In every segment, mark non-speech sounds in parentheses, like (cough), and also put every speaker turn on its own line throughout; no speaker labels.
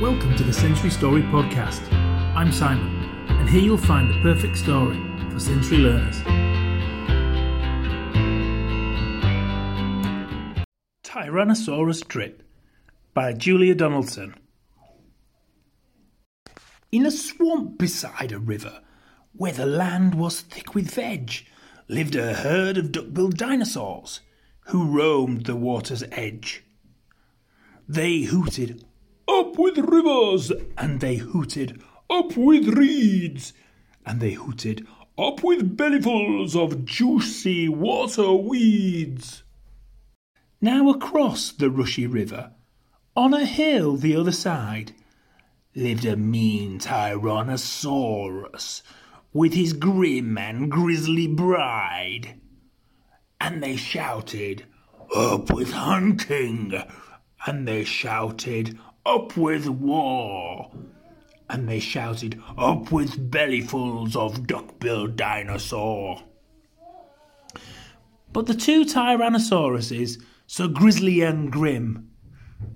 Welcome to the Sensory Story Podcast. I'm Simon, and here you'll find the perfect story for sensory learners. Tyrannosaurus Drip by Julia Donaldson. In a swamp beside a river, where the land was thick with veg, lived a herd of duck-billed dinosaurs who roamed the water's edge. They hooted, Up with rivers! And they hooted, Up with reeds! And they hooted, Up with bellyfuls of juicy water weeds! Now across the rushy river, on a hill the other side, lived a mean Tyrannosaurus with his grim and grisly bride. And they shouted, Up with hunting! And they shouted, Up with war! And they shouted, Up with bellyfuls of duck-billed dinosaur! But the two Tyrannosauruses, so grisly and grim,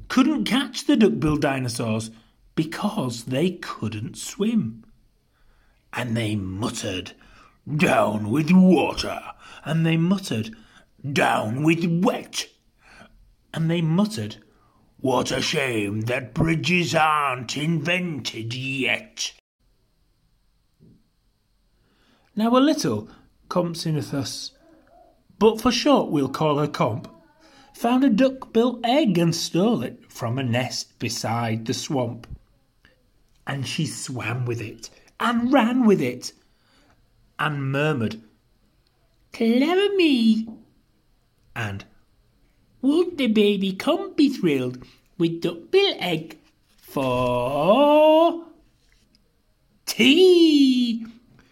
couldn't catch the duck-billed dinosaurs because they couldn't swim. And they muttered, Down with water! And they muttered, Down with wet! And they muttered, What a shame that bridges aren't invented yet! Now a little Compsognathus, but for short we'll call her Comp, found a duck-bill egg and stole it from a nest beside the swamp. And she swam with it and ran with it and murmured, Clever me! And would the baby Comp be thrilled with duck-bill egg for tea?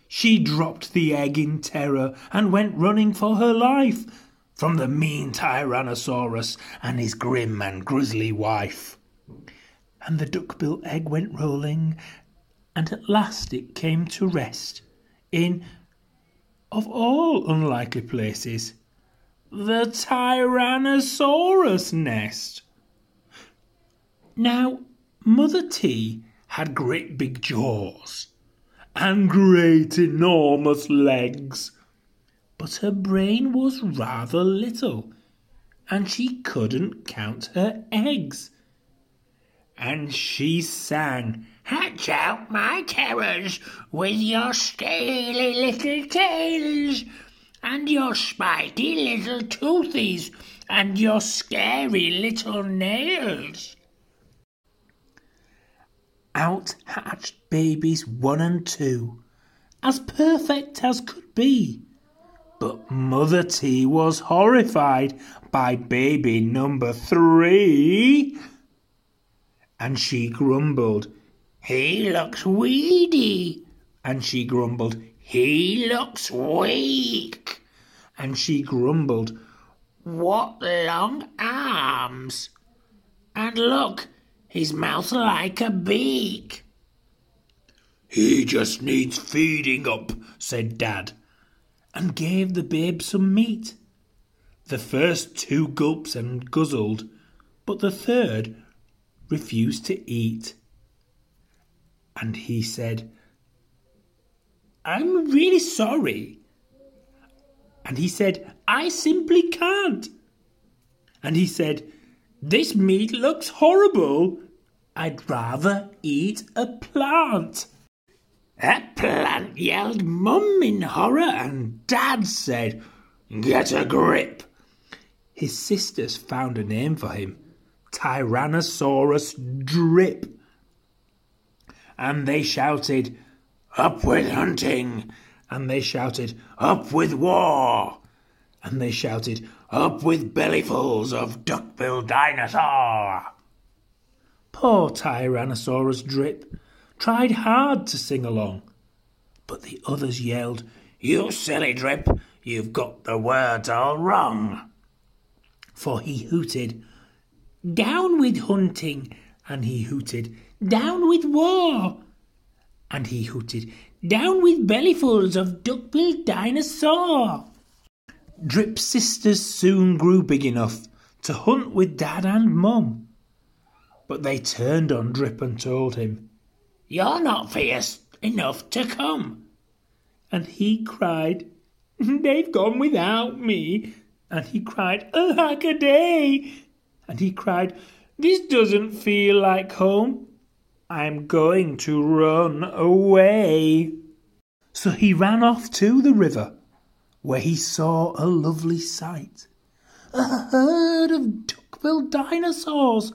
She dropped the egg in terror and went running for her life from the mean Tyrannosaurus and his grim and grisly wife. And the duck-bill egg went rolling, and at last it came to rest in, of all unlikely places, the Tyrannosaurus nest. Now, Mother T had great big jaws and great enormous legs, but her brain was rather little, and she couldn't count her eggs. And she sang, Hatch out my terrors with your scaly little tails, and your spiky little toothies, and your scary little nails. Out hatched babies one and two, as perfect as could be. But Mother T was horrified by baby number three. And she grumbled, He looks weedy. And she grumbled, He looks weak. And she grumbled, What long arms. And look, his mouth like a beak. He just needs feeding up, said Dad, and gave the babe some meat. The first two gulps and guzzled, but the third refused to eat. And he said, I'm really sorry. And he said, I simply can't. And he said, This meat looks horrible. I'd rather eat a plant. A plant yelled Mum in horror, and Dad said, Get a grip. His sisters found a name for him Tyrannosaurus Drip. And they shouted, Up with hunting! And they shouted, Up with war! And they shouted, Up with bellyfuls of duck-billed dinosaur! Poor Tyrannosaurus Drip tried hard to sing along, but the others yelled, You silly Drip, you've got the words all wrong. For he hooted, Down with hunting, and he hooted, Down with war, and he hooted, Down with bellyfuls of duck-billed dinosaur. Drip's sisters soon grew big enough to hunt with Dad and Mum. But they turned on Drip and told him, You're not fierce enough to come. And he cried, (laughs) They've gone without me. And he cried, Alack a day. And he cried, This doesn't feel like home. I'm going to run away. So he ran off to the river, where he saw a lovely sight. A herd of duck-billed dinosaurs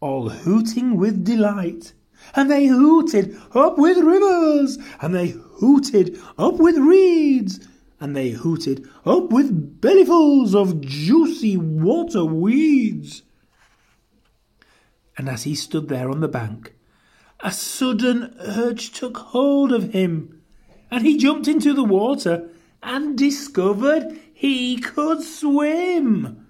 all hooting with delight. And they hooted up with rivers, and they hooted up with reeds, and they hooted up with bellyfuls of juicy water weeds. And as he stood there on the bank, a sudden urge took hold of him, and he jumped into the water and discovered he could swim.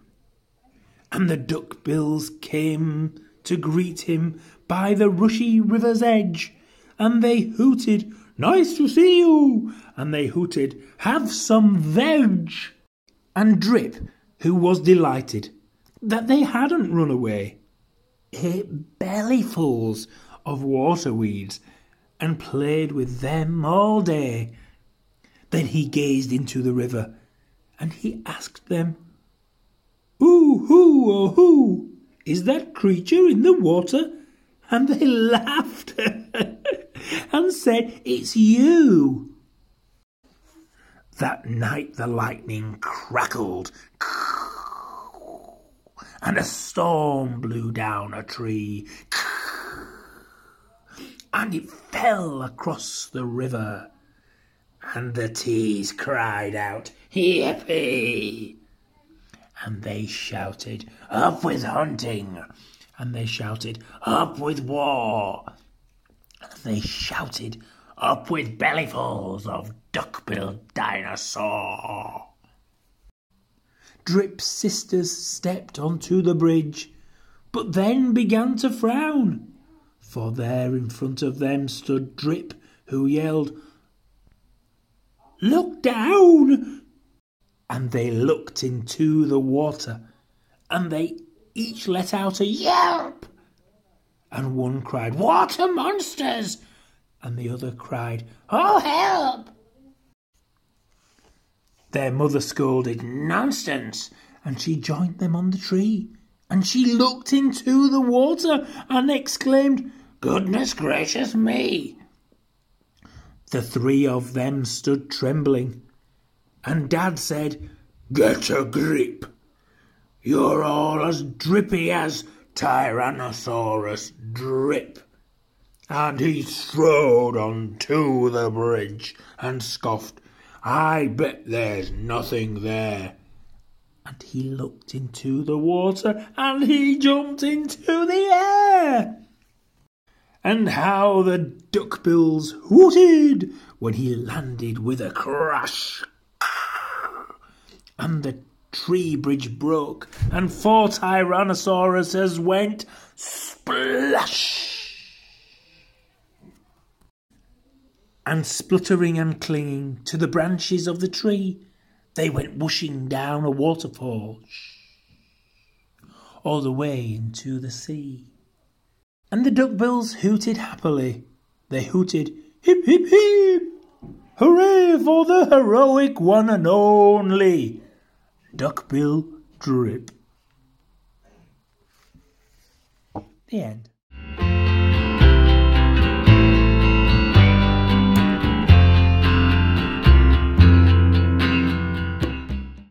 And the duckbills came to greet him by the rushy river's edge, and they hooted, Nice to see you! And they hooted, Have some veg! And Drip, who was delighted that they hadn't run away, ate bellyfuls of water weeds and played with them all day. Then he gazed into the river and he asked them, Ooh, hoo, oh, hoo! Is that creature in the water? And they (laughs) laughed (laughs) and said, It's you. That night the lightning crackled, (laughs) and a storm blew down a tree, and it fell across the river, and the T's cried out, Yippee! and they shouted, Up with hunting! And they shouted, Up with war! And they shouted, Up with bellyfuls of duck-billed dinosaur! Drip's sisters stepped onto the bridge, but then began to frown, for there in front of them stood Drip, who yelled, Look down! and they looked into the water, and they each let out a yelp. And one cried, Water monsters! And the other cried, Oh, help! Their mother scolded, Nonsense! And she joined them on the tree. And she looked into the water and exclaimed, Goodness gracious me! The three of them stood trembling and Dad said, Get a grip. You're all as drippy as Tyrannosaurus Drip. And he strode on to the bridge and scoffed, I bet there's nothing there. And he looked into the water and he jumped into the air. And how the duckbills hooted when he landed with a crash and the tree bridge broke, and four Tyrannosauruses went splash. And spluttering and clinging to the branches of the tree, they went whooshing down a waterfall, all the way into the sea. And the duckbills hooted happily. They hooted, hip, hip, hip! Hooray for the heroic one and only! Duckbill Drip. The end.